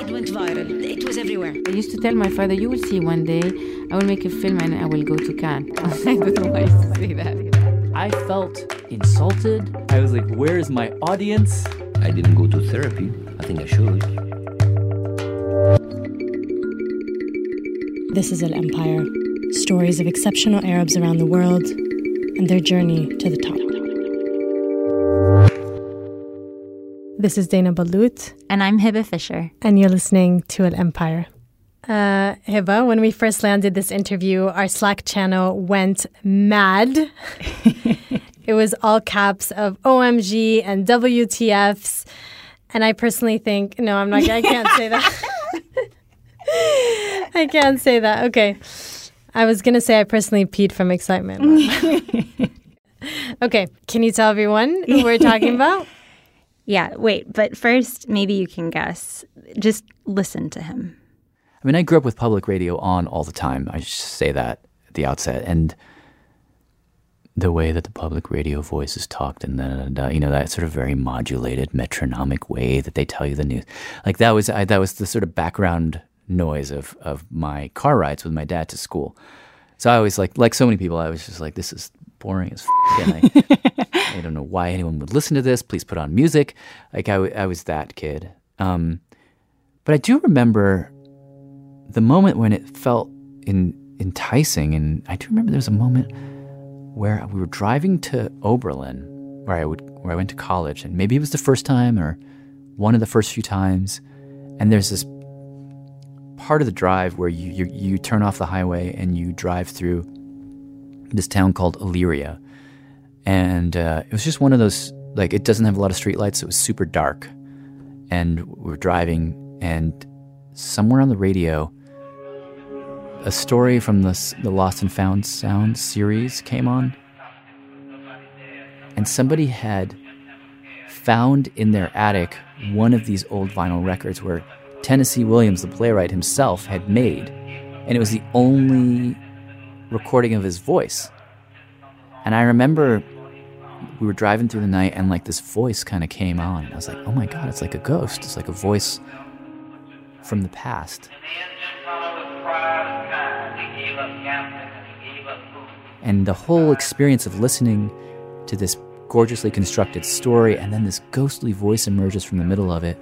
It went viral. It was everywhere. I used to tell my father, "You will see one day, I will make a film and I will go to Cannes." I don't know why I used to say that. I felt insulted. I was like, where is my audience? I didn't go to therapy. I think I should. This is Al Empire stories of exceptional Arabs around the world and their journey to the top. This is Dana Ballout. And I'm Hebah Fisher. And you're listening to Al Empire. Uh, Hebah, when we first landed this interview, our Slack channel went mad. it was all caps of OMG and WTFs. And I personally think, no, I'm not, I can't say that. I can't say that. Okay. I was going to say I personally peed from excitement. okay. Can you tell everyone who we're talking about? Yeah, wait, but first, maybe you can guess. Just listen to him. I mean, I grew up with public radio on all the time. I should say that at the outset. And the way that the public radio voice is talked and the, you know, that sort of very modulated metronomic way that they tell you the news. Like that was, I, that was the sort of background noise of, of my car rides with my dad to school. So I was like, like so many people, I was just like, this is boring as I, I don't know why anyone would listen to this. Please put on music. Like I, I was that kid. Um, but I do remember the moment when it felt in, enticing, and I do remember there was a moment where we were driving to Oberlin, where I would where I went to college, and maybe it was the first time or one of the first few times, and there's this part of the drive where you you, you turn off the highway and you drive through this town called Elyria. and uh, it was just one of those like it doesn't have a lot of streetlights. So it was super dark, and we were driving, and somewhere on the radio, a story from the the Lost and Found Sound series came on, and somebody had found in their attic one of these old vinyl records where Tennessee Williams, the playwright himself, had made, and it was the only recording of his voice. And I remember we were driving through the night and like this voice kind of came on. I was like, oh my God, it's like a ghost. It's like a voice from the past. And the whole experience of listening to this gorgeously constructed story and then this ghostly voice emerges from the middle of it.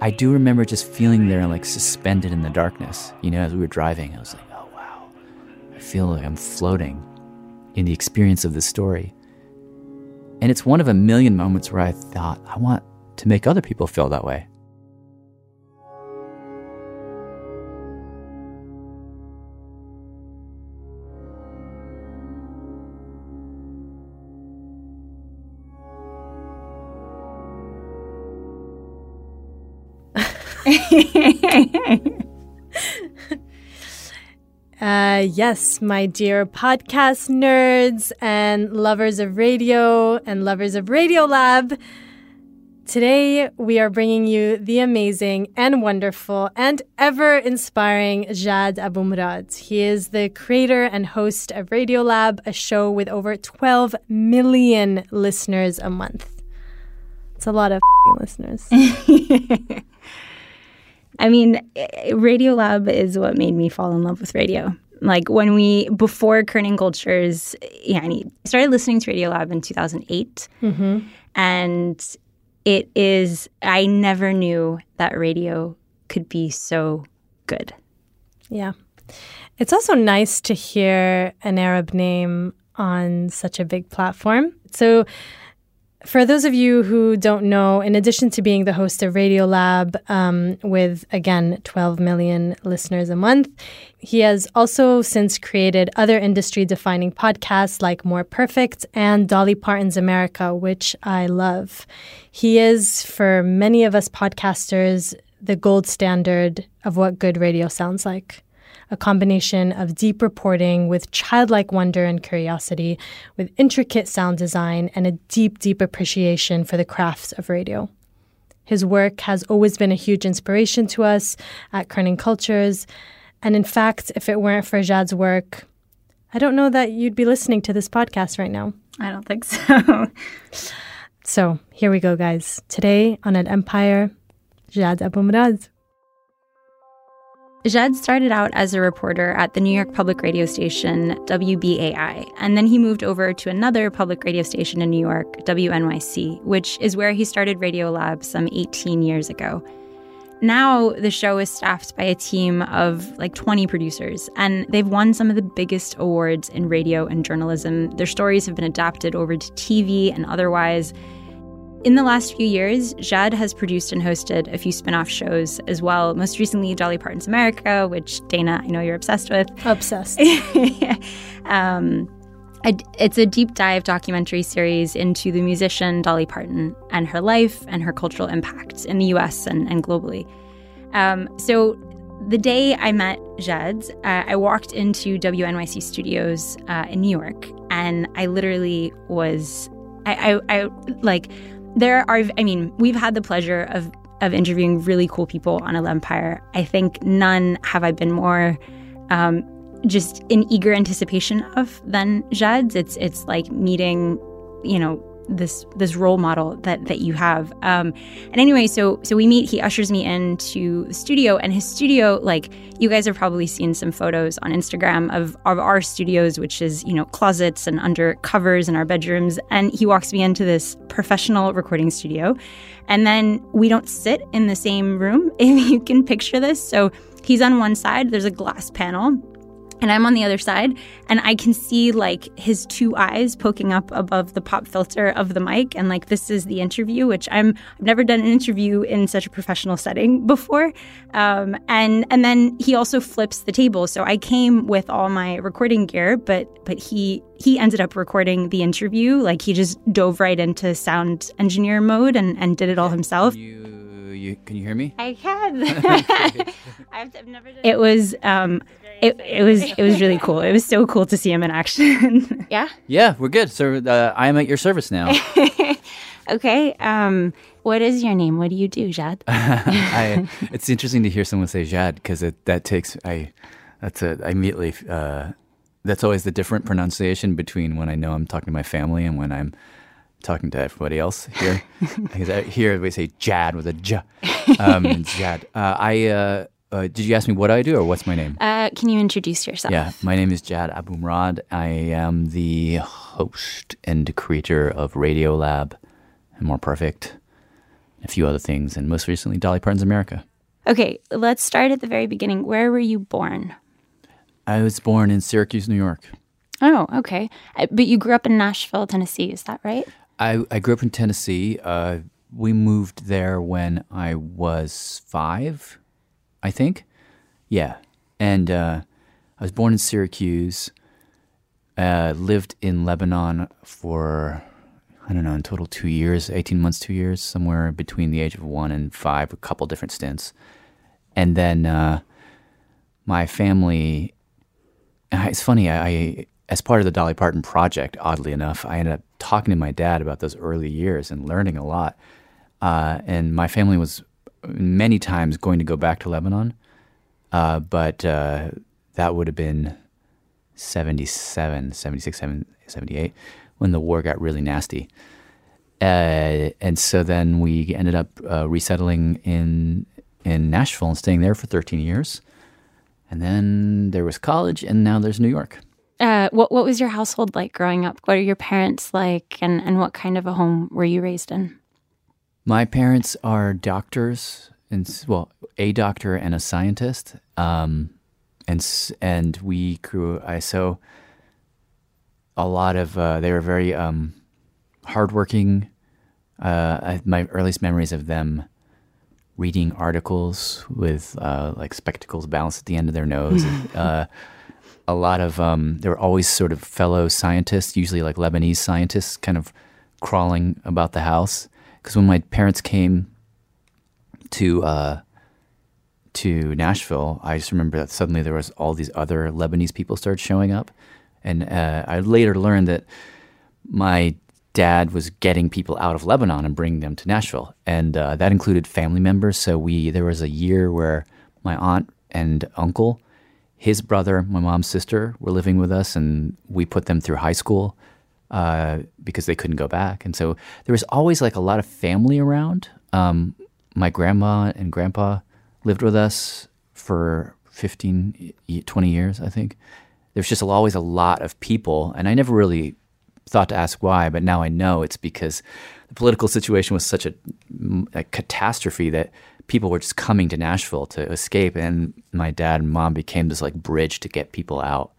I do remember just feeling there like suspended in the darkness. You know, as we were driving, I was like, feel like I'm floating in the experience of this story. And it's one of a million moments where I thought, I want to make other people feel that way. Uh, yes, my dear podcast nerds and lovers of radio and lovers of Radiolab. Today, we are bringing you the amazing and wonderful and ever inspiring Jad Abumrad. He is the creator and host of Radiolab, a show with over 12 million listeners a month. It's a lot of listeners. I mean, eh, eh, Radiolab is what made me fall in love with radio. Like when we before Kerning Cultures, yeah, I started listening to Radiolab in 2008, mm-hmm. and it is. I never knew that radio could be so good. Yeah. It's also nice to hear an Arab name on such a big platform. So, for those of you who don't know, in addition to being the host of Radiolab um, with, again, 12 million listeners a month, he has also since created other industry defining podcasts like More Perfect and Dolly Parton's America, which I love. He is, for many of us podcasters, the gold standard of what good radio sounds like a combination of deep reporting with childlike wonder and curiosity, with intricate sound design, and a deep, deep appreciation for the crafts of radio. His work has always been a huge inspiration to us at Kerning Cultures. And in fact, if it weren't for Jad's work, I don't know that you'd be listening to this podcast right now. I don't think so. So here we go, guys. Today on Al Empire, Jad Abumrad. Jad started out as a reporter at the New York public radio station WBAI, and then he moved over to another public radio station in New York, WNYC, which is where he started Radiolab some 18 years ago. Now, the show is staffed by a team of like 20 producers, and they've won some of the biggest awards in radio and journalism. Their stories have been adapted over to TV and otherwise. In the last few years, Jad has produced and hosted a few spin off shows as well. Most recently, Dolly Parton's America, which Dana, I know you're obsessed with. Obsessed. um, it's a deep dive documentary series into the musician Dolly Parton and her life and her cultural impact in the US and, and globally. Um, so, the day I met Jad, uh, I walked into WNYC studios uh, in New York, and I literally was, I, I, I like, there are, I mean, we've had the pleasure of of interviewing really cool people on Empire. I think none have I been more um, just in eager anticipation of than Jad's. It's it's like meeting, you know, this this role model that that you have. Um, and anyway, so so we meet. He ushers me into the studio, and his studio, like you guys have probably seen some photos on Instagram of of our studios, which is you know closets and under covers in our bedrooms. And he walks me into this professional recording studio, and then we don't sit in the same room. If you can picture this, so he's on one side. There's a glass panel and I'm on the other side, and I can see like his two eyes poking up above the pop filter of the mic, and like this is the interview, which I'm I've never done an interview in such a professional setting before, um, and and then he also flips the table, so I came with all my recording gear, but but he he ended up recording the interview, like he just dove right into sound engineer mode and and did it all himself. You, you, can you hear me? I can. I've, I've never done it was um, it, it was it was really cool. It was so cool to see him in action. yeah. Yeah, we're good. So uh, I am at your service now. okay. Um, what is your name? What do you do, Jad? I, it's interesting to hear someone say Jad because that takes I. That's a I immediately. Uh, that's always the different pronunciation between when I know I'm talking to my family and when I'm talking to everybody else here. because here we say Jad with a J. Um, Jad. Uh, I. Uh, uh, did you ask me what I do or what's my name? Uh, can you introduce yourself? Yeah, my name is Jad Abumrad. I am the host and creator of Radiolab and More Perfect, a few other things, and most recently Dolly Parton's America. Okay, let's start at the very beginning. Where were you born? I was born in Syracuse, New York. Oh, okay. But you grew up in Nashville, Tennessee, is that right? I, I grew up in Tennessee. Uh, we moved there when I was five I think. Yeah. And uh, I was born in Syracuse, uh, lived in Lebanon for, I don't know, in total two years, 18 months, two years, somewhere between the age of one and five, a couple different stints. And then uh, my family, it's funny, I, I, as part of the Dolly Parton project, oddly enough, I ended up talking to my dad about those early years and learning a lot. Uh, and my family was many times going to go back to Lebanon, uh, but uh, that would have been 77, 76, 78 when the war got really nasty. Uh, and so then we ended up uh, resettling in in Nashville and staying there for 13 years. And then there was college, and now there's New York. Uh, what what was your household like growing up? What are your parents like, and and what kind of a home were you raised in? My parents are doctors, and well, a doctor and a scientist. Um, and and we grew. I so a lot of uh, they were very um, hardworking. Uh, I, my earliest memories of them reading articles with uh, like spectacles balanced at the end of their nose. and, uh, a lot of um, there were always sort of fellow scientists, usually like Lebanese scientists, kind of crawling about the house. Because when my parents came to uh, to Nashville, I just remember that suddenly there was all these other Lebanese people started showing up, and uh, I later learned that my dad was getting people out of Lebanon and bringing them to Nashville, and uh, that included family members. So we there was a year where my aunt and uncle, his brother, my mom's sister, were living with us, and we put them through high school uh, because they couldn't go back, and so there was always like a lot of family around. Um, my grandma and grandpa lived with us for 15, 20 years, I think. There's just always a lot of people, and I never really thought to ask why, but now I know it's because the political situation was such a, a catastrophe that people were just coming to Nashville to escape, and my dad and mom became this like bridge to get people out.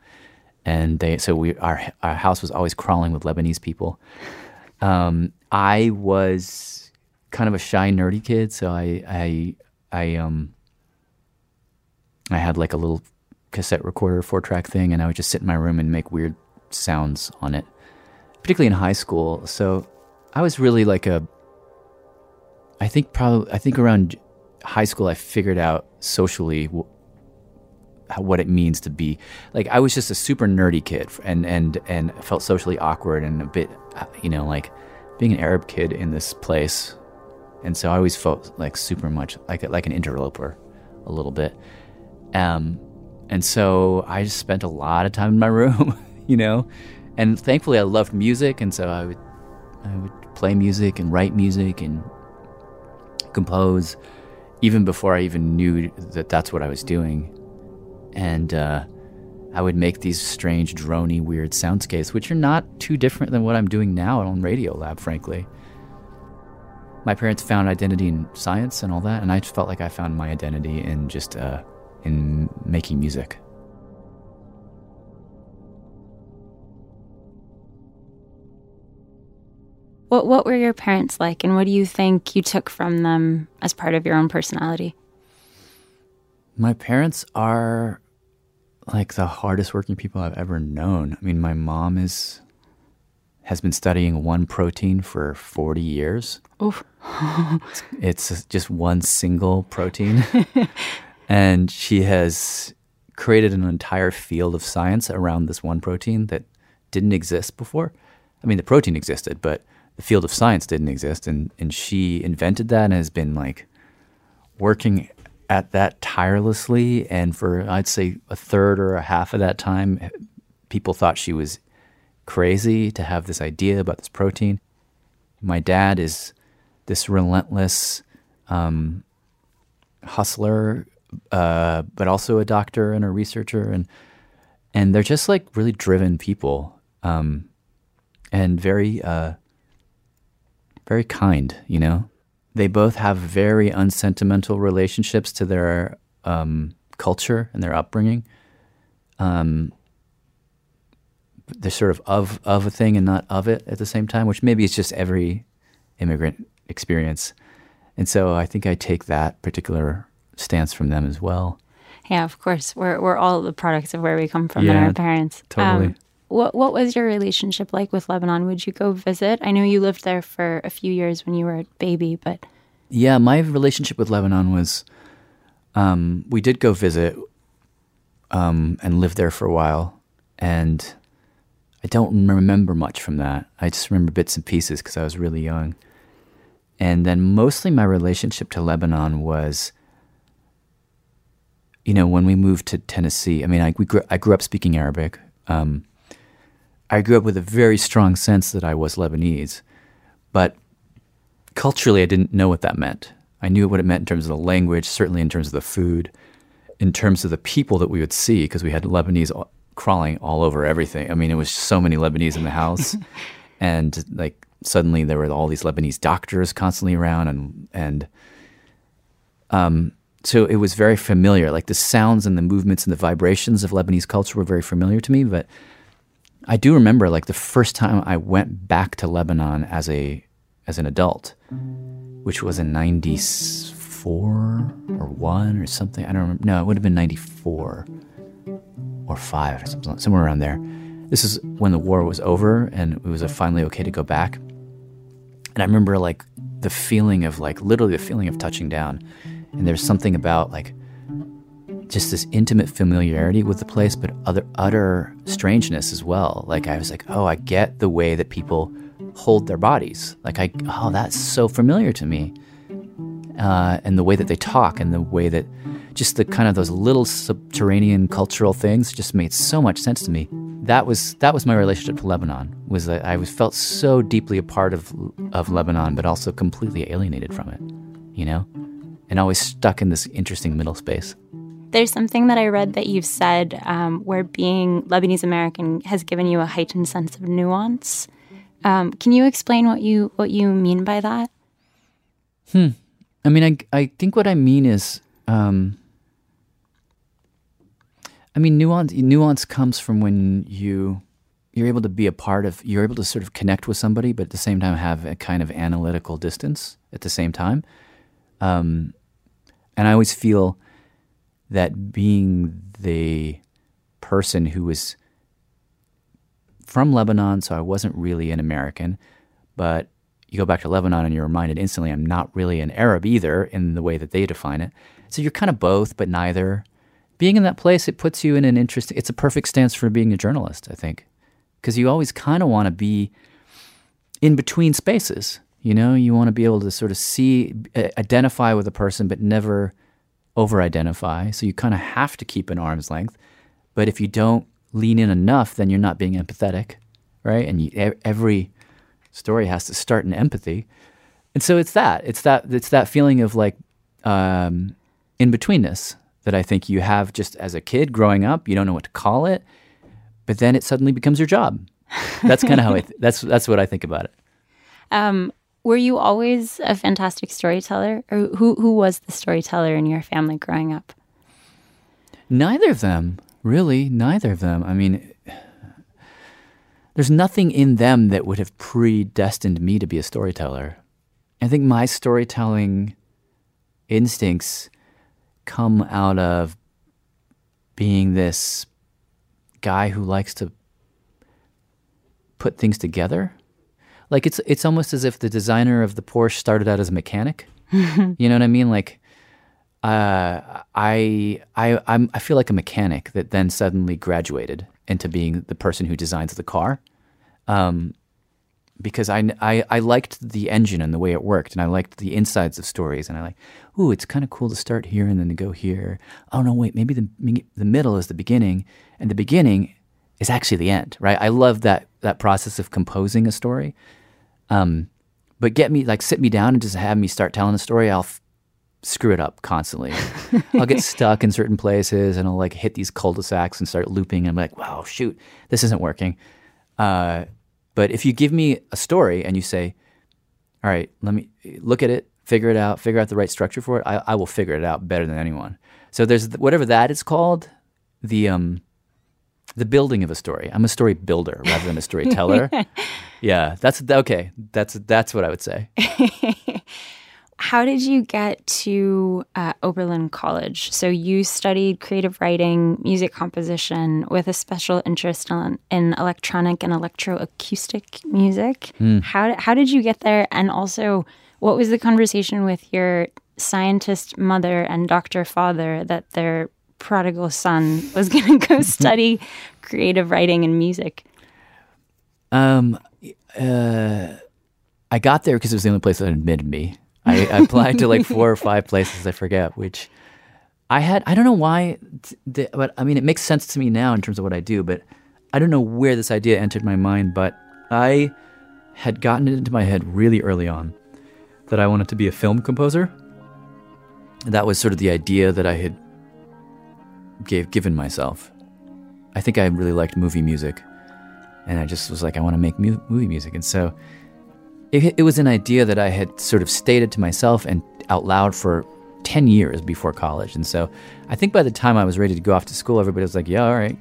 And they, so we, our our house was always crawling with Lebanese people. Um, I was kind of a shy, nerdy kid, so I, I, I, um, I had like a little cassette recorder, four track thing, and I would just sit in my room and make weird sounds on it particularly in high school. So I was really like a. I think probably I think around high school I figured out socially wh- what it means to be like I was just a super nerdy kid and and and felt socially awkward and a bit uh, you know like being an Arab kid in this place, and so I always felt like super much like like an interloper, a little bit. Um, and so I just spent a lot of time in my room, you know, and thankfully I loved music, and so I would I would play music and write music and compose, even before I even knew that that's what I was doing, and uh, I would make these strange, drony, weird soundscapes, which are not too different than what I'm doing now on Radiolab, frankly. My parents found identity in science and all that, and I just felt like I found my identity in just uh, in making music. What what were your parents like, and what do you think you took from them as part of your own personality? My parents are like the hardest working people I've ever known. I mean, my mom is has been studying one protein for 40 years. Oof. It's just one single protein. and she has created an entire field of science around this one protein that didn't exist before. I mean, the protein existed, but the field of science didn't exist. And, and she invented that and has been like working at that tirelessly. And for, I'd say, a third or a half of that time, people thought she was crazy to have this idea about this protein. My dad is this relentless um, hustler, uh, but also a doctor and a researcher, and and they're just like really driven people, um, and very uh, very kind. You know, they both have very unsentimental relationships to their um, culture and their upbringing. Um, they're sort of of of a thing and not of it at the same time, which maybe it's just every immigrant experience. And so I think I take that particular stance from them as well. Yeah, of course. We're we're all the products of where we come from and our parents. Um, totally. What what was your relationship like with Lebanon? Would you go visit? I know you lived there for a few years when you were a baby, but Yeah, my relationship with Lebanon was um, we did go visit um, and live there for a while, and I don't remember much from that. I just remember bits and pieces because I was really young. And then mostly my relationship to Lebanon was, you know, when we moved to Tennessee. I mean, I we grew, I grew up speaking Arabic. Um, I grew up with a very strong sense that I was Lebanese, but culturally, I didn't know what that meant. I knew what it meant in terms of the language, certainly in terms of the food. in terms of the people that we would see, because we had Lebanese all- crawling all over everything. I mean, it was so many Lebanese in the house, and like suddenly there were all these Lebanese doctors constantly around, and and um, so it was very familiar. Like the sounds and the movements and the vibrations of Lebanese culture were very familiar to me. But I do remember like the first time I went back to Lebanon as a as an adult, which was in '94 or one or something. I don't remember. No, it would have been '94 or five or something, somewhere around there. This is when the war was over and it was finally okay to go back. And I remember like the feeling of like literally the feeling of touching down. And there's something about like just this intimate familiarity with the place, but other utter strangeness as well. Like I was like, oh, I get the way that people hold their bodies. Like I, oh, that's so familiar to me. Uh, and the way that they talk and the way that just the kind of those little subterranean cultural things just made so much sense to me. That was that was my relationship to Lebanon. Was that I was felt so deeply a part of of Lebanon, but also completely alienated from it. You know, and always stuck in this interesting middle space. There's something that I read that you've said um, where being Lebanese American has given you a heightened sense of nuance. Um, can you explain what you what you mean by that? Hmm. I mean, I I think what I mean is, um, I mean, nuance nuance comes from when you you're able to be a part of you're able to sort of connect with somebody, but at the same time have a kind of analytical distance at the same time. Um, and I always feel that being the person who was from Lebanon, so I wasn't really an American, but you go back to Lebanon and you're reminded instantly I'm not really an Arab either in the way that they define it. So you're kind of both, but neither. Being in that place, it puts you in an interesting, it's a perfect stance for being a journalist, I think. Because you always kind of want to be in between spaces. You know, you want to be able to sort of see, identify with a person, but never over identify. So you kind of have to keep an arm's length. But if you don't lean in enough, then you're not being empathetic, right? And you, every story has to start in empathy. And so it's that. It's that it's that feeling of like um, in betweenness that I think you have just as a kid growing up. You don't know what to call it, but then it suddenly becomes your job. That's kind of how I th- that's that's what I think about it. Um, were you always a fantastic storyteller, or who who was the storyteller in your family growing up? Neither of them, really. Neither of them. I mean, there's nothing in them that would have predestined me to be a storyteller. I think my storytelling instincts come out of being this guy who likes to put things together. Like it's it's almost as if the designer of the Porsche started out as a mechanic. you know what I mean? Like uh, I I I'm, I feel like a mechanic that then suddenly graduated into being the person who designs the car. Um, because I, I, I liked the engine and the way it worked, and I liked the insides of stories, and I like, ooh, it's kind of cool to start here and then to go here. Oh no, wait, maybe the the middle is the beginning, and the beginning is actually the end, right? I love that that process of composing a story. Um, but get me like sit me down and just have me start telling a story. I'll f- screw it up constantly. I'll get stuck in certain places, and I'll like hit these cul-de-sacs and start looping, and I'm like, wow, shoot, this isn't working. Uh, but if you give me a story and you say, all right, let me look at it, figure it out, figure out the right structure for it, I, I will figure it out better than anyone. So there's whatever that is called, the um, the building of a story. I'm a story builder rather than a storyteller. yeah, that's okay. That's that's what I would say. How did you get to uh, Oberlin College? So you studied creative writing, music composition, with a special interest in, in electronic and electroacoustic music. Mm. How how did you get there? And also, what was the conversation with your scientist mother and doctor father that their prodigal son was going to go study creative writing and music? Um, uh, I got there because it was the only place that admitted me. I, I applied to like four or five places, I forget which. I had, I don't know why, but I mean, it makes sense to me now in terms of what I do, but I don't know where this idea entered my mind, but I had gotten it into my head really early on that I wanted to be a film composer. That was sort of the idea that I had gave given myself. I think I really liked movie music, and I just was like, I want to make mu- movie music, and so it, it was an idea that I had sort of stated to myself and out loud for 10 years before college. And so I think by the time I was ready to go off to school, everybody was like, yeah, all right,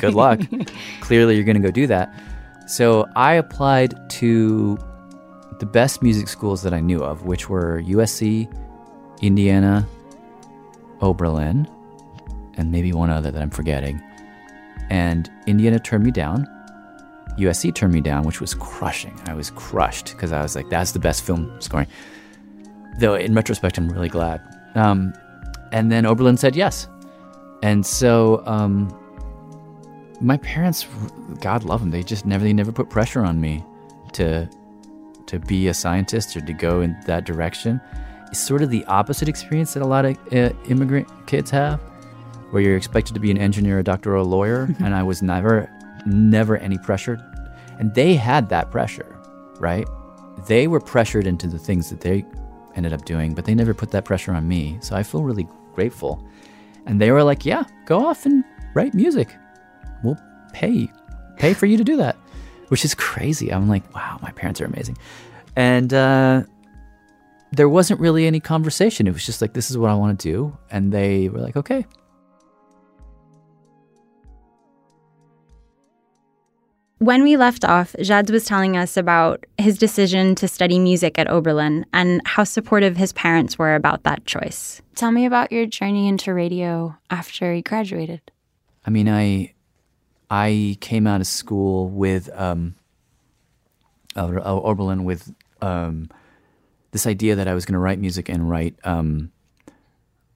good luck. Clearly, you're going to go do that. So I applied to the best music schools that I knew of, which were USC, Indiana, Oberlin, and maybe one other that I'm forgetting. And Indiana turned me down. USC turned me down, which was crushing. I was crushed because I was like, that's the best film scoring. Though in retrospect, I'm really glad. Um, and then Oberlin said yes. And so um, my parents, God love them, they just never, they never put pressure on me to to be a scientist or to go in that direction. It's sort of the opposite experience that a lot of uh, immigrant kids have, where you're expected to be an engineer, a doctor, or a lawyer. and I was never, never any pressure. And they had that pressure, right? They were pressured into the things that they ended up doing, but they never put that pressure on me. So I feel really grateful. And they were like, yeah, go off and write music. We'll pay, pay for you to do that which is crazy. I'm like, wow, my parents are amazing. And uh, there wasn't really any conversation. It was just like, this is what I want to do. And they were like, okay. When we left off, Jad was telling us about his decision to study music at Oberlin and how supportive his parents were about that choice. Tell me about your journey into radio after you graduated. I mean, I I came out of school with um, uh, Oberlin with um, this idea that I was going to write music and write um,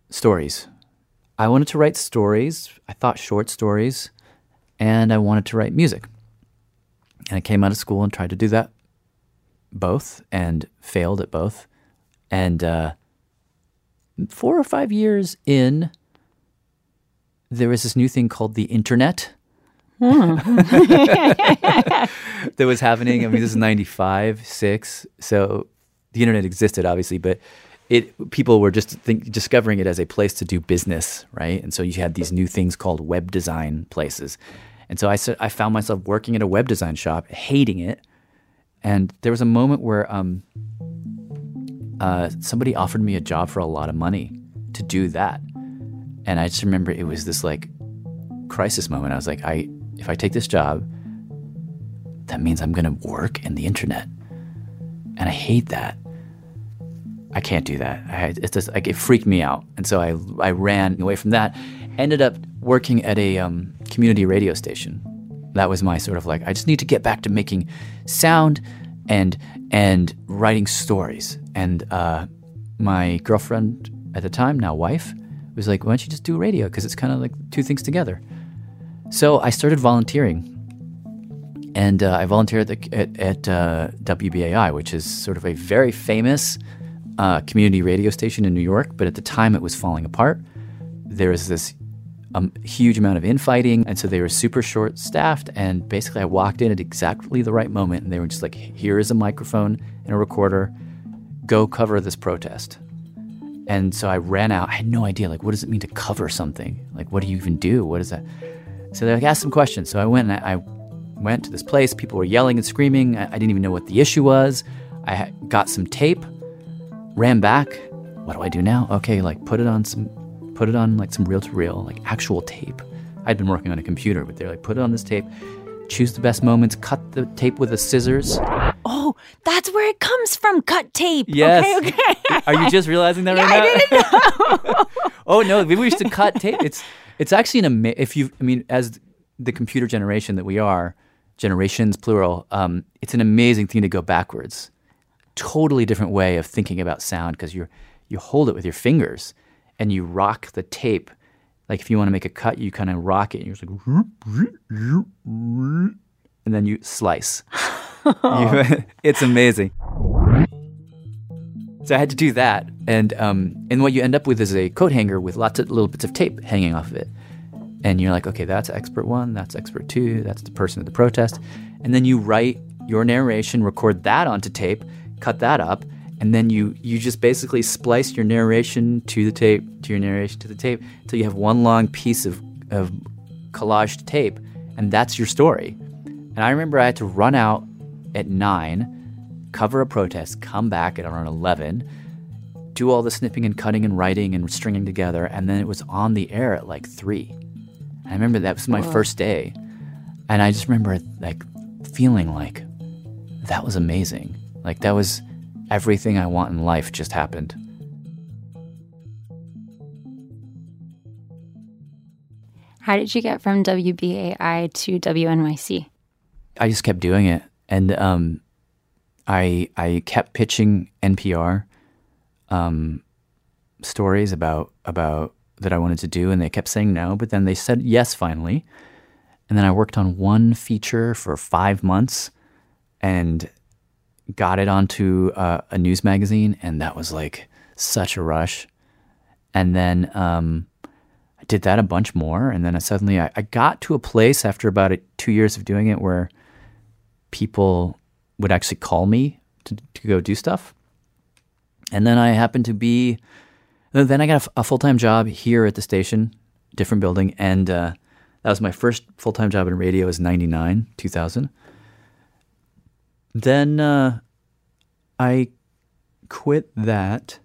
stories. I wanted to write stories. I thought short stories, and I wanted to write music. And I came out of school and tried to do that both, and failed at both. And uh, four or five years in, there was this new thing called the internet that was happening. I mean, this is 95, 6. So the internet existed, obviously, but it people were just think, discovering it as a place to do business, right? And so you had these new things called web design places. And so I, I found myself working at a web design shop, hating it. And there was a moment where um, uh, somebody offered me a job for a lot of money to do that. And I just remember it was this like crisis moment. I was like, I if I take this job, that means I'm going to work in the internet. And I hate that. I can't do that. I, it just like it freaked me out, and so I I ran away from that. Ended up working at a um, community radio station. That was my sort of like I just need to get back to making sound and and writing stories. And uh, my girlfriend at the time, now wife, was like, "Why don't you just do radio? Because it's kind of like two things together." So I started volunteering. And uh, I volunteered at, at, at uh, WBAI, which is sort of a very famous uh, community radio station in New York. But at the time, it was falling apart. There was this um, huge amount of infighting. And so they were super short staffed. And basically, I walked in at exactly the right moment. And they were just like, here is a microphone and a recorder. Go cover this protest. And so I ran out. I had no idea, like, what does it mean to cover something? Like, what do you even do? What is that? So they like, ask some questions. So I went and I, I went to this place. People were yelling and screaming. I, I didn't even know what the issue was. I got some tape, ran back. What do I do now? Okay, like put it on some, put it on like some reel to reel, like actual tape. I'd been working on a computer, but they're like, put it on this tape, choose the best moments, cut the tape with the scissors. Oh, that's where it comes from. Cut tape. Yes. Okay, okay. Are you just realizing that yeah, right now? I didn't know. oh no, we used to cut tape. It's it's actually an amazing. if you I mean as the computer generation that we are, generations plural, um, it's an amazing thing to go backwards. Totally different way of thinking about sound because you you hold it with your fingers and you rock the tape. Like if you want to make a cut, you kind of rock it and you're just like, and then you slice. You- it's amazing. So I had to do that, and um, and what you end up with is a coat hanger with lots of little bits of tape hanging off of it, and you're like, okay, that's expert one, that's expert two, that's the person at the protest, and then you write your narration, record that onto tape, cut that up, and then you you just basically splice your narration to the tape to your narration to the tape until you have one long piece of of collaged tape, and that's your story. And I remember I had to run out at nine, cover a protest, come back at around eleven, do all the snipping and cutting and writing and stringing together, and then it was on the air at like three. I remember that was my first day, and I just remember like feeling like that was amazing. Like that was everything I want in life just happened. How did you get from WBAI to WNYC? I just kept doing it, and um, I I kept pitching NPR um, stories about about that I wanted to do, and they kept saying no, but then they said yes finally, and then I worked on one feature for five months, and got it onto uh, a news magazine, and that was like such a rush, and then um, I did that a bunch more, and then I suddenly I, I got to a place after about a, two years of doing it where people would actually call me to, to go do stuff. And then I happened to be, then I got a, a full time job here at the station, different building. And uh, that was my first full time job in radio, was 99, 2000. Then uh, I quit that.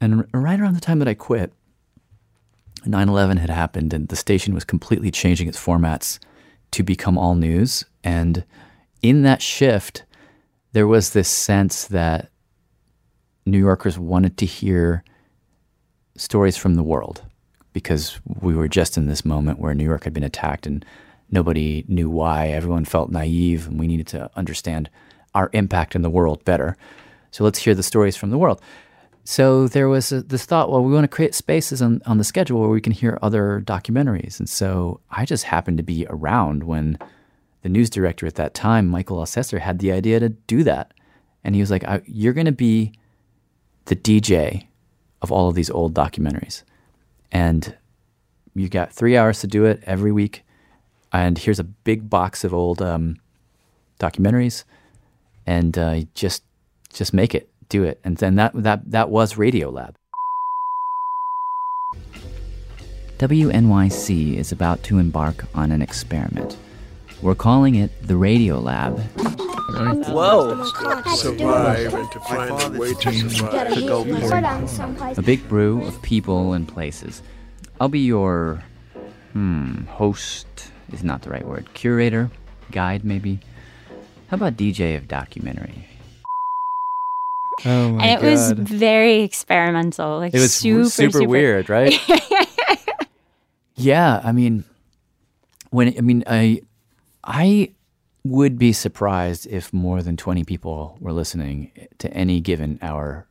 And right around the time that I quit, 9 11 had happened and the station was completely changing its formats to become all news. And in that shift, there was this sense that New Yorkers wanted to hear stories from the world because we were just in this moment where New York had been attacked and nobody knew why. Everyone felt naive and we needed to understand our impact in the world better. So let's hear the stories from the world. So there was a, this thought, well, we want to create spaces on, on the schedule where we can hear other documentaries. And so I just happened to be around when the news director at that time, Michael Alcester, had the idea to do that. And he was like, You're going to be the DJ of all of these old documentaries. And you've got three hours to do it every week. And here's a big box of old um, documentaries. And uh, just just make it, do it. And then that, that, that was Radiolab. WNYC is about to embark on an experiment. We're calling it the Radiolab. Whoa! Survive and to find a way to survive. To go A big brew of people and places. I'll be your, hmm, host is not the right word. Curator, guide maybe. How about DJ of documentary? Oh my god. and it god. was very experimental. Like It was super, super, super weird, right? yeah, I mean, when I mean, I I would be surprised if more than twenty people were listening to any given hour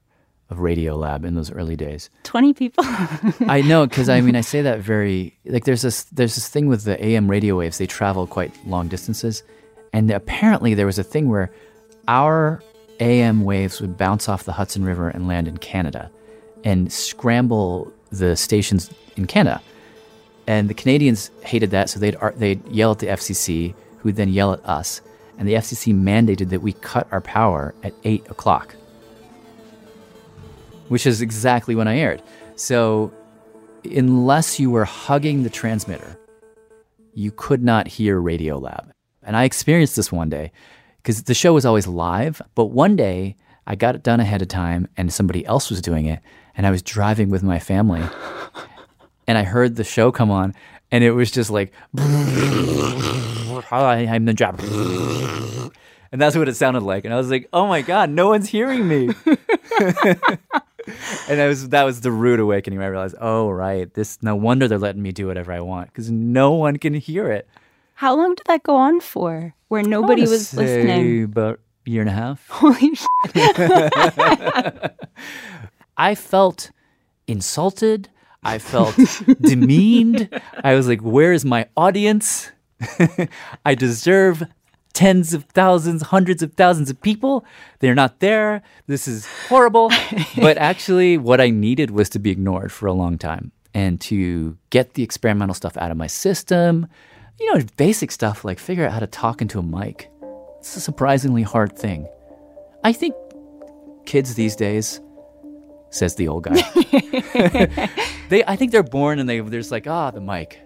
of Radiolab in those early days. 20 people. I know because I mean I say that very like there's this there's this thing with the AM radio waves they travel quite long distances, and apparently there was a thing where our AM waves would bounce off the Hudson River and land in Canada, and scramble the stations in Canada, and the Canadians hated that, so they'd they'd yell at the FCC, who would then yell at us, and the FCC mandated that we cut our power at eight o'clock which is exactly when I aired. So, unless you were hugging the transmitter, you could not hear Radiolab. And I experienced this one day because the show was always live, but one day I got it done ahead of time and somebody else was doing it. And I was driving with my family and I heard the show come on and it was just like, I'm the job. And that's what it sounded like. And I was like, oh my God, no one's hearing me. and that was that was the rude awakening where I realized, oh right, this no wonder they're letting me do whatever I want because no one can hear it. How long did that go on for? Where nobody was say listening? About a year and a half. Holy shit. I felt insulted. I felt demeaned. I was like, where is my audience? I deserve tens of thousands, hundreds of thousands of people. They're not there. This is horrible. but actually, what I needed was to be ignored for a long time and to get the experimental stuff out of my system. You know, basic stuff like figure out how to talk into a mic. It's a surprisingly hard thing. I think kids these days, says the old guy. they, I think they're born and they're just like, ah, the mic,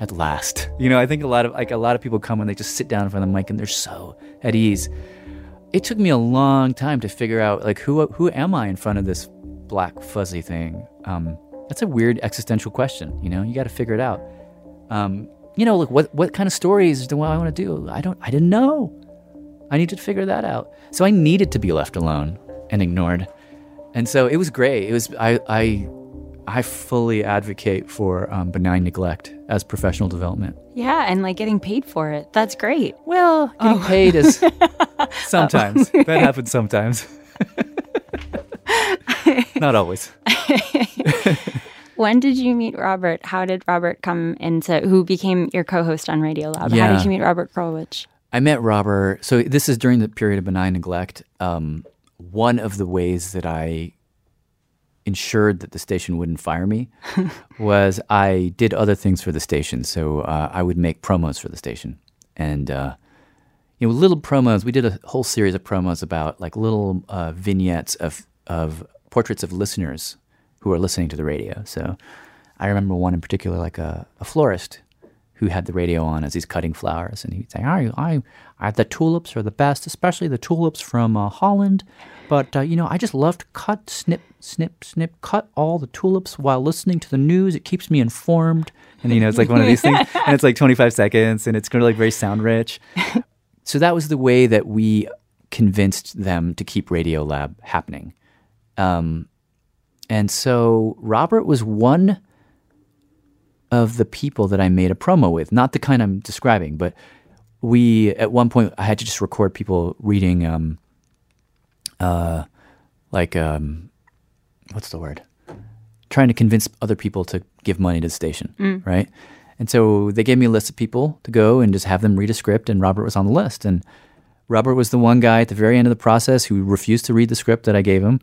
at last. You know, I think a lot of like a lot of people come and they just sit down in front of the mic and they're so at ease. It took me a long time to figure out like who who am I in front of this black fuzzy thing. Um, that's a weird existential question. You know, you got to figure it out. Um, you know, like what what kind of stories do I want to do? I don't. I didn't know. I needed to figure that out. So I needed to be left alone and ignored. And so it was great. It was I I I fully advocate for um, benign neglect as professional development. Yeah, and like getting paid for it. That's great. Well, getting oh. paid is sometimes oh. that happens sometimes. Not always. when did you meet Robert? How did Robert come into who became your co-host on Radiolab? Yeah. How did you meet Robert Krulwich? I met Robert. So this is during the period of benign neglect. Um, one of the ways that I ensured that the station wouldn't fire me was I did other things for the station. So uh, I would make promos for the station, and uh, you know, little promos. We did a whole series of promos about like little uh, vignettes of of portraits of listeners who are listening to the radio. So I remember one in particular, like a, a florist who had the radio on as he's cutting flowers, and he'd say, "I, I, I the tulips are the best, especially the tulips from uh, Holland." But uh, you know, I just love to cut, snip, snip, snip, cut all the tulips while listening to the news. It keeps me informed, and you know, it's like one of these things, and it's like 25 seconds, and it's kind of like very sound rich. so that was the way that we convinced them to keep Radiolab happening. Um, and so Robert was one of the people that I made a promo with, not the kind I'm describing, but we at one point I had to just record people reading, um, uh, like um, what's the word? Trying to convince other people to give money to the station, mm. right? And so they gave me a list of people to go and just have them read a script, and Robert was on the list. And Robert was the one guy at the very end of the process who refused to read the script that I gave him.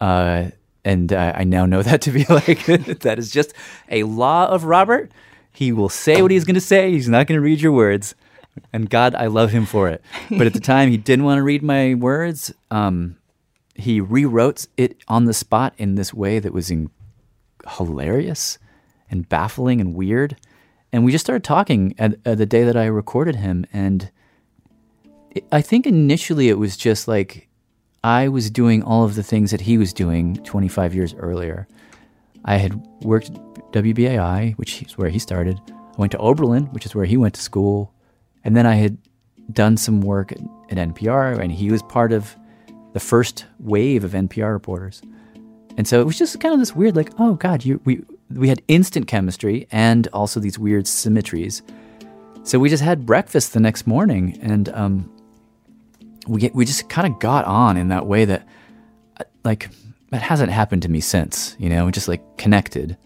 Uh, and uh, I now know that to be like that is just a law of Robert. He will say what he's going to say. He's not going to read your words, and God, I love him for it. But at the time, he didn't want to read my words. Um, he rewrote it on the spot in this way that was in- hilarious and baffling and weird. And we just started talking at, at the day that I recorded him, and it, I think initially it was just like I was doing all of the things that he was doing 25 years earlier. I had worked WBAI, which is where he started. I went to Oberlin, which is where he went to school. And then I had done some work at NPR, and he was part of the first wave of NPR reporters. And so it was just kind of this weird, like, oh God, you, we we had instant chemistry and also these weird symmetries. So we just had breakfast the next morning, and um, we we just kind of got on in that way that like that hasn't happened to me since. You know, we just like connected,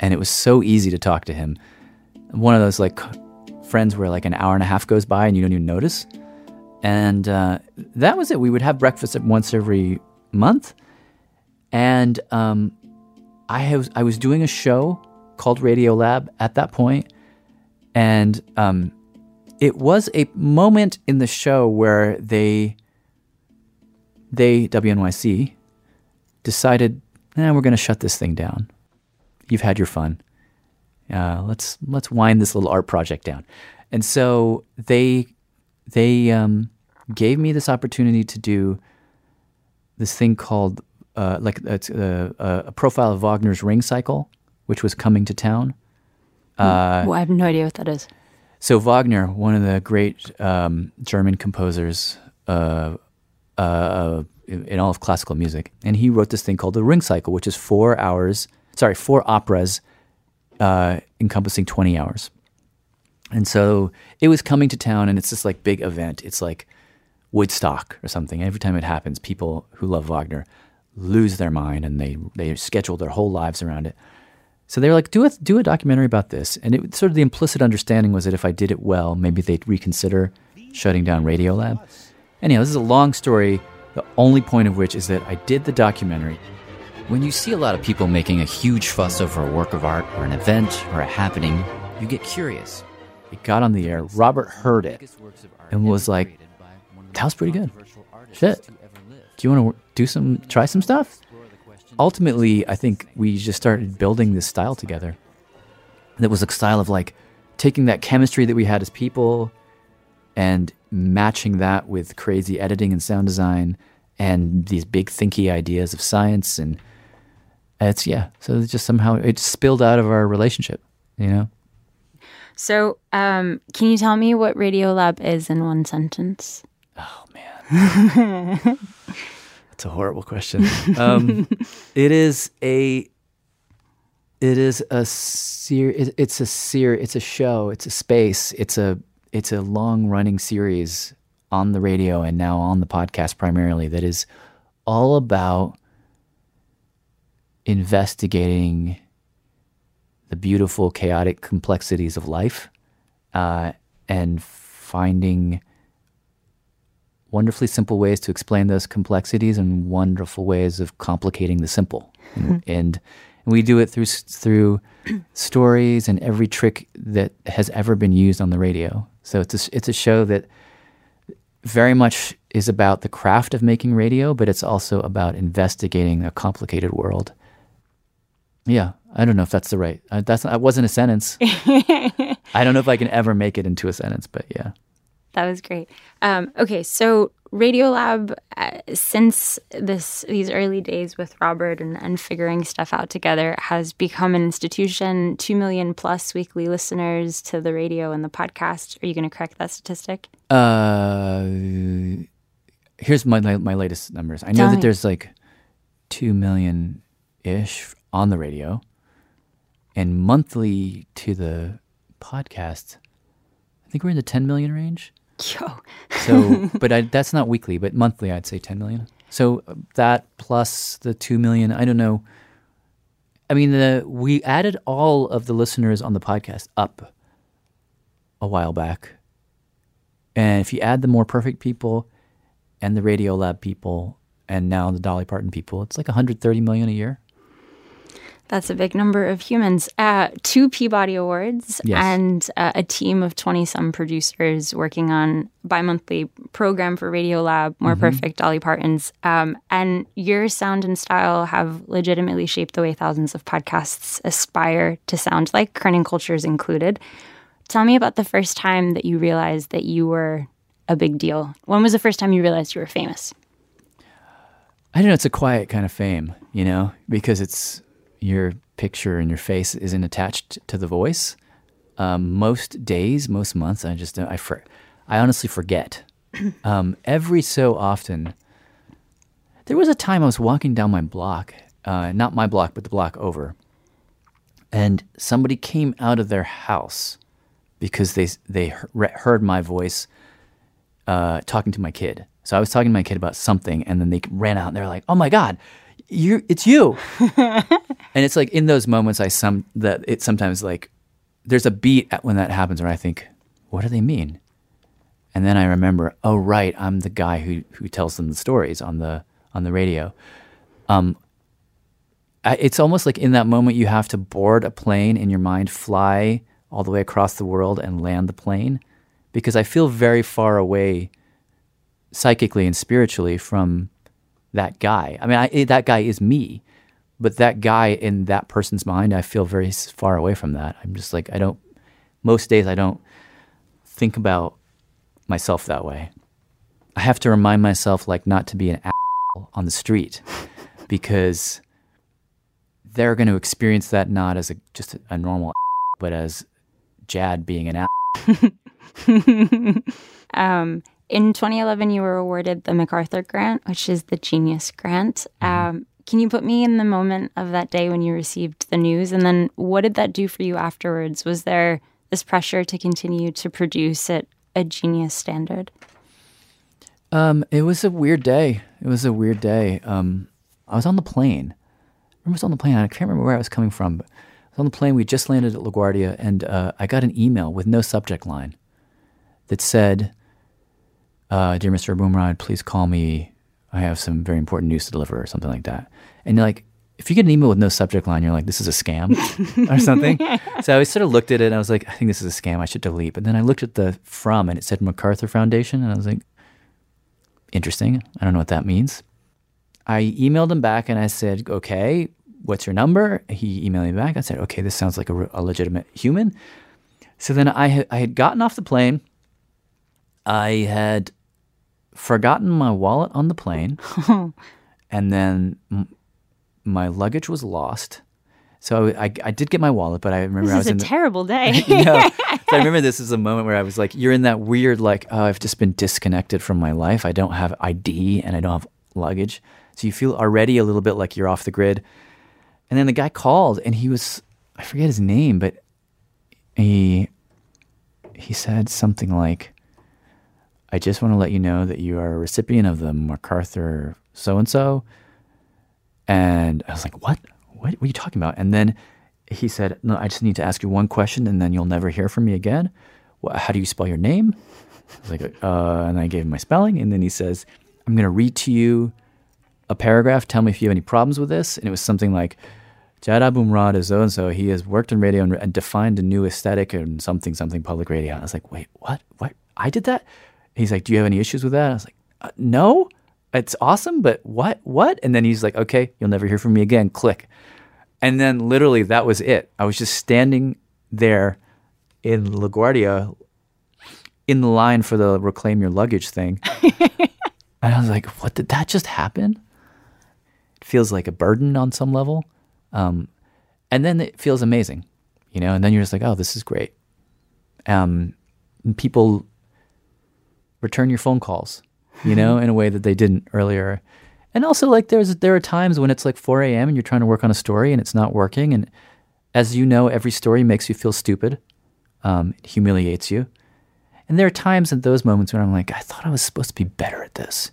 and it was so easy to talk to him. One of those like friends where like an hour and a half goes by and you don't even notice. And uh, that was it. We would have breakfast once every month, and um, I have I was doing a show called Radiolab at that point, and um, it was a moment in the show where they they WNYC decided, eh, we're going to shut this thing down. You've had your fun. Uh, let's let's wind this little art project down. And so they they um, gave me this opportunity to do this thing called uh, like it's a, a, profile of Wagner's Ring Cycle, which was coming to town. Uh, well, I have no idea what that is. So Wagner, one of the great um, German composers uh, uh, in all of classical music, and he wrote this thing called the Ring Cycle, which is four hours, sorry, four operas uh, encompassing twenty hours. And so it was coming to town, and it's this like big event. It's like Woodstock or something. Every time it happens, people who love Wagner lose their mind, and they they schedule their whole lives around it. So they were like, do a, do a documentary about this. And it sort of the implicit understanding was that if I did it well, maybe they'd reconsider shutting down Radiolab. Anyhow, this is a long story, the only point of which is that I did the documentary. When you see a lot of people making a huge fuss over a work of art or an event or a happening, you get curious. It got on the air. Robert heard it and was like, that was pretty good. Shit. Do you want to do some, try some stuff. Ultimately, I think we just started building this style together. That was a style of like taking that chemistry that we had as people and matching that with crazy editing and sound design and these big thinky ideas of science and it's yeah so it's just somehow it spilled out of our relationship you know So, um, can you tell me what Radiolab is in one sentence? Oh man, that's a horrible question. Um, it is a, it is a ser- It's a ser- It's a show. It's a space. It's a it's a long running series on the radio and now on the podcast primarily that is all about investigating the beautiful, chaotic complexities of life uh, and finding wonderfully simple ways to explain those complexities and wonderful ways of complicating the simple. and, and we do it through through stories and every trick that has ever been used on the radio. So it's a, it's a show that very much is about the craft of making radio, but it's also about investigating a complicated world. Yeah, I don't know if that's the right. Uh, that's that wasn't a sentence. I don't know if I can ever make it into a sentence, but yeah. That was great. Um, okay, so Radiolab, uh, since this these early days with Robert and, and figuring stuff out together, has become an institution. Two million plus weekly listeners to the radio and the podcast. Are you going to correct that statistic? Uh, here's my my latest numbers. I know Tell that me. there's like two million ish on the radio, and monthly to the podcast. I think we're in the ten million range. Yo. So, but I, that's not weekly, but monthly, I'd say 10 million. So that plus the 2 million, I don't know. I mean, the, we added all of the listeners on the podcast up a while back. And if you add the More Perfect people and the Radiolab people and now the Dolly Parton people, it's like 130 million a year. That's a big number of humans. Uh, two Peabody Awards Yes. and uh, a team of 20 some producers working on bi monthly program for Radiolab, More Mhm. Perfect, Dolly Parton's. Um, and your sound and style have legitimately shaped the way thousands of podcasts aspire to sound like, Kerning Cultures included. Tell me about the first time that you realized that you were a big deal. When was the first time you realized you were famous? I don't know. It's a quiet kind of fame, you know, because it's your picture and your face isn't attached to the voice. Um, most days, most months, I just. I for, I honestly forget. um, every so often, there was a time I was walking down my block, uh, not my block, but the block over, and somebody came out of their house because they they heard my voice uh, talking to my kid. So I was talking to my kid about something, and then they ran out and they're like, "Oh my god, you! It's you!" and it's like in those moments, I some that it sometimes like there's a beat at when that happens where I think, "What do they mean?" And then I remember, "Oh right, I'm the guy who who tells them the stories on the on the radio." Um, I, it's almost like in that moment you have to board a plane in your mind, fly all the way across the world, and land the plane, because I feel very far away psychically and spiritually from that guy. I mean, I, that guy is me, but that guy in that person's mind, I feel very far away from that. I'm just like, I don't, most days I don't think about myself that way. I have to remind myself, like, not to be an asshole on the street because they're going to experience that not as a, just a, a normal, but as Jad being an asshole. um, in 2011, you were awarded the MacArthur Grant, which is the Genius Grant. Um, can you put me in the moment of that day when you received the news? And then what did that do for you afterwards? Was there this pressure to continue to produce at a genius standard? Um, it was a weird day. It was a weird day. Um, I was on the plane. I remember I was on the plane. I can't remember where I was coming from, but I was on the plane. We just landed at LaGuardia, and uh, I got an email with no subject line that said, uh, "Dear Mr. Abumrad, please call me. I have some very important news to deliver," or something like that. And you're like, if you get an email with no subject line, you're like, "This is a scam," or something. so I sort of looked at it, and I was like, "I think this is a scam. I should delete." But then I looked at the from, and it said MacArthur Foundation, and I was like interesting. I don't know what that means. I emailed him back and I said, okay, what's your number? He emailed me back. I said, okay, this sounds like a, a legitimate human. So then I had, I had gotten off the plane. I had forgotten my wallet on the plane. and then my luggage was lost. So I, I did get my wallet, but I remember This I is was a in the, terrible day. yeah. So I remember this is a moment where I was like, you're in that weird, like, oh, I've just been disconnected from my life. I don't have ID and I don't have luggage. So you feel already a little bit like you're off the grid. And then the guy called and he was, I forget his name, but he, he said something like, I just want to let you know that you are a recipient of the MacArthur so and so. And I was like, what? what? Are you talking about? And then he said, no, I just need to ask you one question and then you'll never hear from me again. Well, how do you spell your name? I was like, uh, and I gave him my spelling. And then he says, I'm going to read to you a paragraph. Tell me if you have any problems with this. And it was something like, Jad Abumrad is so and so. He has worked in radio and, and defined a new aesthetic and something, something public radio. I was like, wait, what? What? I did that? He's like, do you have any issues with that? I was like, uh, no, it's awesome, but what? What? And then he's like, okay, you'll never hear from me again. Click. And then literally that was it. I was just standing there in LaGuardia in the line for the reclaim your luggage thing. and I was like, what did that just happen? It feels like a burden on some level. Um, and then it feels amazing, you know, and then you're just like, oh, this is great. Um, people return your phone calls, you know, in a way that they didn't earlier. And also, like, there's there are times when it's like 4 a.m. and you're trying to work on a story and it's not working. And as you know, every story makes you feel stupid, um, it humiliates you. And there are times at those moments when I'm like, I thought I was supposed to be better at this.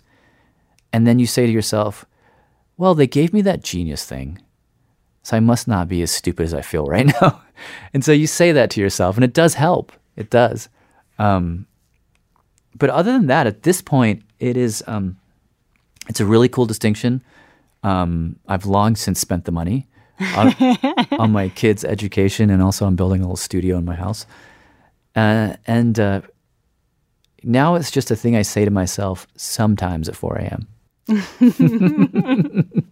And then you say to yourself, well, they gave me that genius thing. So I must not be as stupid as I feel right now. and so you say that to yourself, and it does help. It does. Um, but other than that, at this point, it is um, it's a really cool distinction. Um, I've long since spent the money on, on my kids' education, and also I'm building a little studio in my house. Uh, and uh, now it's just a thing I say to myself sometimes at 4 a.m.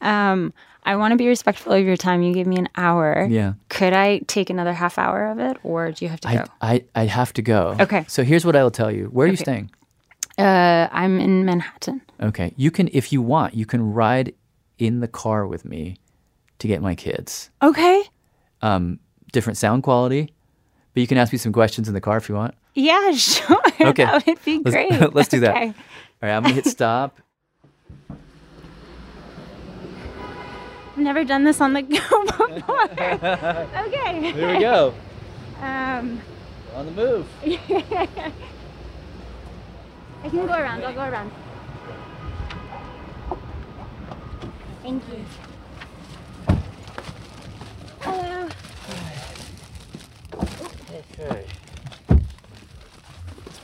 um, I want to be respectful of your time. You gave me an hour. Yeah. Could I take another half hour of it, or do you have to go? I, I, I have to go. Okay. So here's what I will tell you. Where are you staying? Uh, I'm in Manhattan. Okay. You can, if you want, you can ride in the car with me to get my kids. Okay. Um, different sound quality, but you can ask me some questions in the car if you want. Yeah, sure. Okay. that would be Let's- great. let's do that. Okay. All right. I'm going to hit stop. I've never done this on the go before. okay. Here we go. Um, On the move. I can go around. I'll go around. Thank you. Hello. Okay.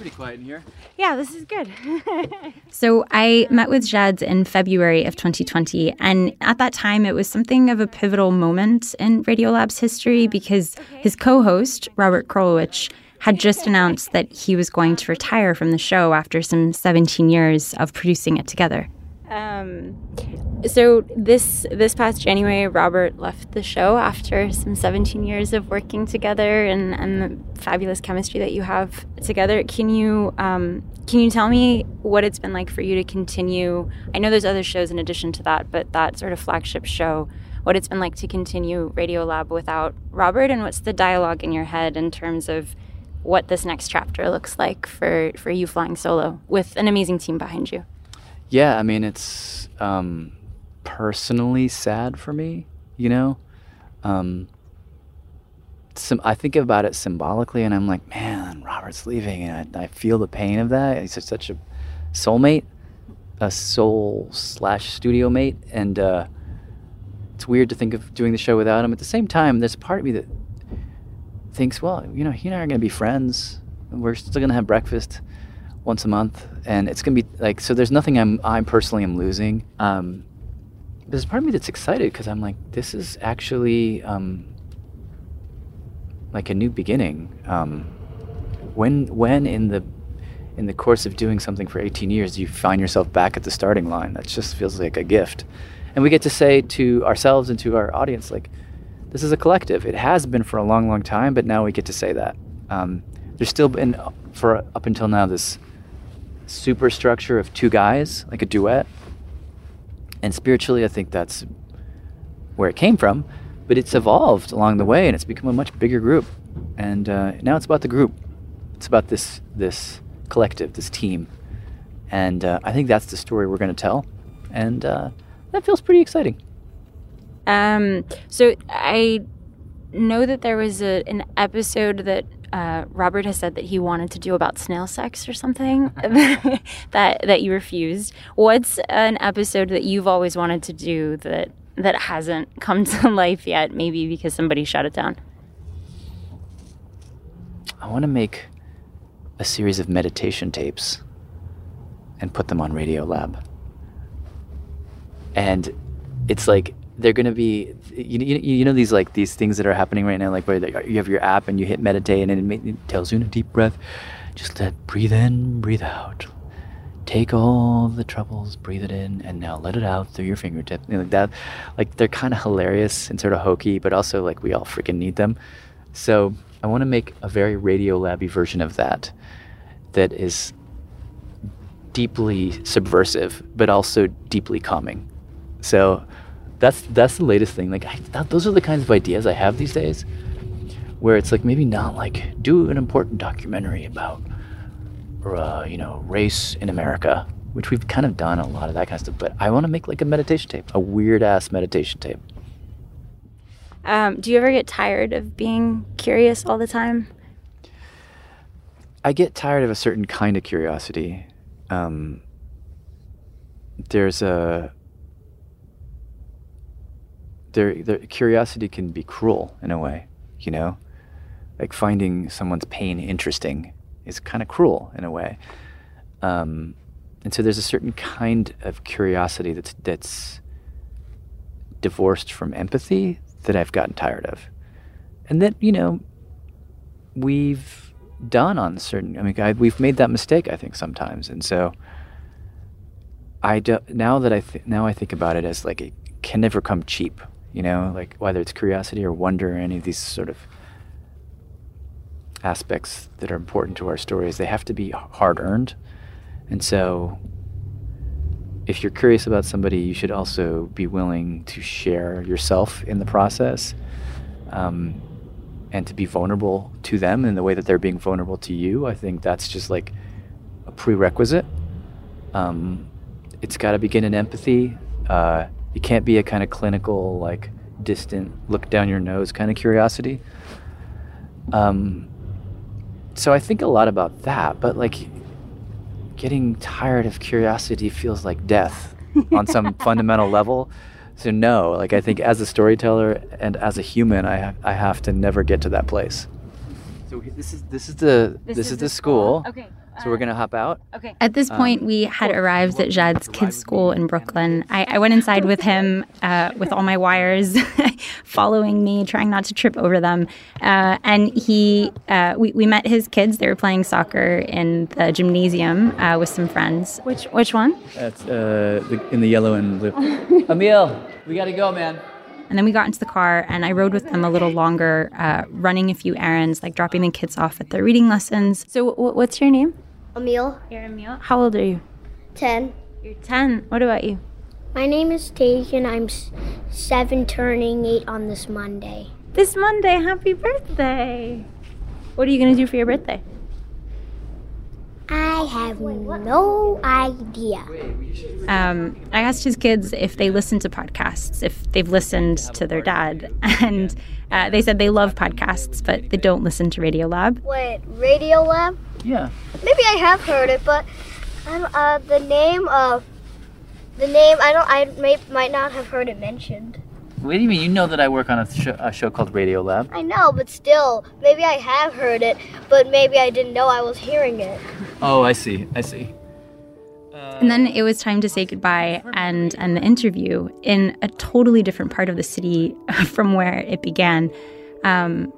It's pretty quiet in here. Yeah, this is good. so I met with Jads in February of 2020, and at that time it was something of a pivotal moment in Radiolab's history because his co-host Robert Krulwich had just announced that he was going to retire from the show after some 17 years of producing it together. Um, so this this past January, Robert left the show after some 17 years of working together and, and the fabulous chemistry that you have together. Can you um, can you tell me what it's been like for you to continue? I know there's other shows in addition to that, but that sort of flagship show. What it's been like to continue Radiolab without Robert, and what's the dialogue in your head in terms of what this next chapter looks like for for you flying solo with an amazing team behind you. Yeah, I mean, it's um, personally sad for me, you know? Um, sim- I think about it symbolically and I'm like, man, Robert's leaving. And I, I feel the pain of that. He's such a soulmate, a soul slash studio mate. And uh, it's weird to think of doing the show without him. At the same time, there's a part of me that thinks, well, you know, he and I are going to be friends. We're still going to have breakfast once a month, and it's gonna be like so. There's nothing I'm I personally am losing. Um, there's part of me that's excited because I'm like, this is actually um, like a new beginning. Um, when when in the in the course of doing something for 18 years, you find yourself back at the starting line. That just feels like a gift. And we get to say to ourselves and to our audience, like, this is a collective. It has been for a long, long time, but now we get to say that. Um, there's still been, for up until now, this superstructure of two guys, like a duet. And spiritually, I think that's where it came from, but it's evolved along the way and it's become a much bigger group. And uh, now it's about the group. It's about this this collective, this team. And uh, I think that's the story we're going to tell. And uh, that feels pretty exciting. Um, so I know that there was a, an episode that uh, Robert has said that he wanted to do about snail sex or something that that you refused. What's an episode that you've always wanted to do that that hasn't come to life yet? Maybe because somebody shut it down. I want to make a series of meditation tapes and put them on Radiolab. And it's like they're going to be you, you, you know these like these things that are happening right now like where you have your app and you hit meditate and it, tells you in a deep breath just let breathe in breathe out. Take all the troubles breathe it in and now let it out through your fingertips you know, like that like they're kind of hilarious and sort of hokey but also like we all freaking need them. So i want to make a very radio labby version of that that is deeply subversive but also deeply calming. So that's that's the latest thing. Like I, that, those are the kinds of ideas I have these days, where it's like maybe not like do an important documentary about, uh, you know, race in America, which we've kind of done a lot of that kind of stuff. But I want to make like a meditation tape, a weird ass meditation tape. Um, do you ever get tired of being curious all the time? I get tired of a certain kind of curiosity. Um, there's a their their curiosity can be cruel in a way, you know, like finding someone's pain interesting is kind of cruel in a way. Um, and so there's a certain kind of curiosity that's that's divorced from empathy that I've gotten tired of, and that you know we've done on certain. I mean, I, we've made that mistake I think sometimes, and so I do, now that I th- now I think about it as like it can never come cheap you know, like whether it's curiosity or wonder or any of these sort of aspects that are important to our stories, they have to be hard earned. And so if you're curious about somebody, you should also be willing to share yourself in the process um, and to be vulnerable to them in the way that they're being vulnerable to you. I think that's just like a prerequisite. Um, it's got to begin in empathy. Uh, it can't be a kind of clinical, like distant, look down your nose kind of curiosity. Um, so I think a lot about that, but like getting tired of curiosity feels like death on some fundamental level. So no, like I think as a storyteller and as a human, I have, I have to never get to that place. So this is this is the this, this is, is, the school. school. Okay. So we're gonna hop out. Okay. At this point, um, we had arrived at Jad's kids' school in Brooklyn. I, I went inside with him uh, with all my wires following me, trying not to trip over them. Uh, and he, uh, we, we met his kids. They were playing soccer in the gymnasium uh, with some friends. Which which one? That's uh, the, in the yellow and blue. Emil, we gotta go, man. And then we got into the car and I rode with them a little longer, uh, running a few errands, like dropping the kids off at their reading lessons. So, w- what's your name? Emil. You're Emil. How old are you? 10. You're 10. What about you? My name is Tajan. I'm seven, turning eight on this Monday. This Monday, happy birthday! What are you going to do for your birthday? I have no idea. Um, I asked his kids if they listen to podcasts, if they've listened to their dad, and uh, they said they love podcasts, but they don't listen to Radiolab. Wait, Radiolab? Yeah. Maybe I have heard it, but uh, the name of the name I don't I may, might not have heard it mentioned. What do you mean? You know that I work on a, sh- a show called Radiolab. I know, but still, maybe I have heard it, but maybe I didn't know I was hearing it. Oh, I see. I see. And then it was time to say goodbye and end the interview in a totally different part of the city from where it began. Um,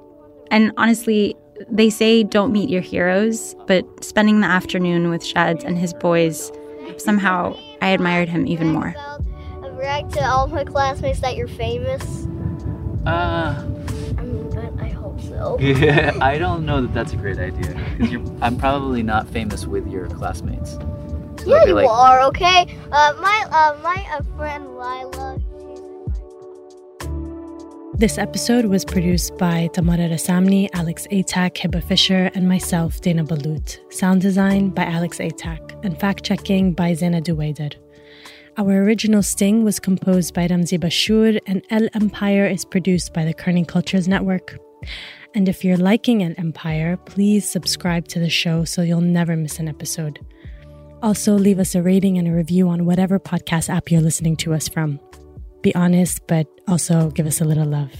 and honestly, They say don't meet your heroes, but spending the afternoon with Jad and his boys, somehow I admired him even more. Brag to all my classmates that you're famous. Uh, I mean, but I hope so. yeah, I don't know that that's a great idea. Because I'm probably not famous with your classmates. So Yeah, you like, are. Okay. Uh, my uh, my uh, friend Lila. This episode was produced by Tamara Rasamny, Alex Atack, Hebah Fisher, and myself, Dana Ballout. Sound design by Alex Atack, and fact checking by Zeina Dowidar. Our original sting was composed by Ramzi Bashour, and Al Empire is produced by the Kerning Cultures Network. And if you're liking Al Empire, please subscribe to the show so you'll never miss an episode. Also, leave us a rating and a review on whatever podcast app you're listening to us from. Be honest, but also give us a little love.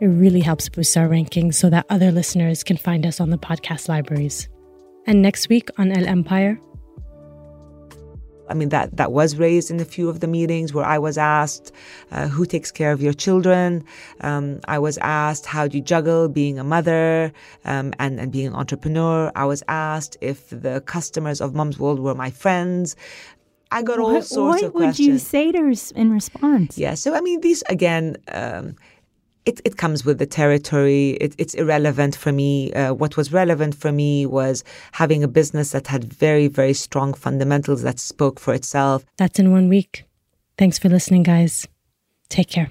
It really helps boost our rankings so that other listeners can find us on the podcast libraries. And next week on Al Empire, I mean, that, that was raised in a few of the meetings where I was asked, uh, who takes care of your children? Um, I was asked, how do you juggle being a mother um, and, and being an entrepreneur? I was asked if the customers of Mumzworld were my friends. I got all what sorts what of questions. What would you say to res- in response? Yeah, so I mean, these again, um, it, it comes with the territory. It, it's irrelevant for me. Uh, what was relevant for me was having a business that had very, very strong fundamentals that spoke for itself. that's in one week. Thanks for listening, guys. Take care.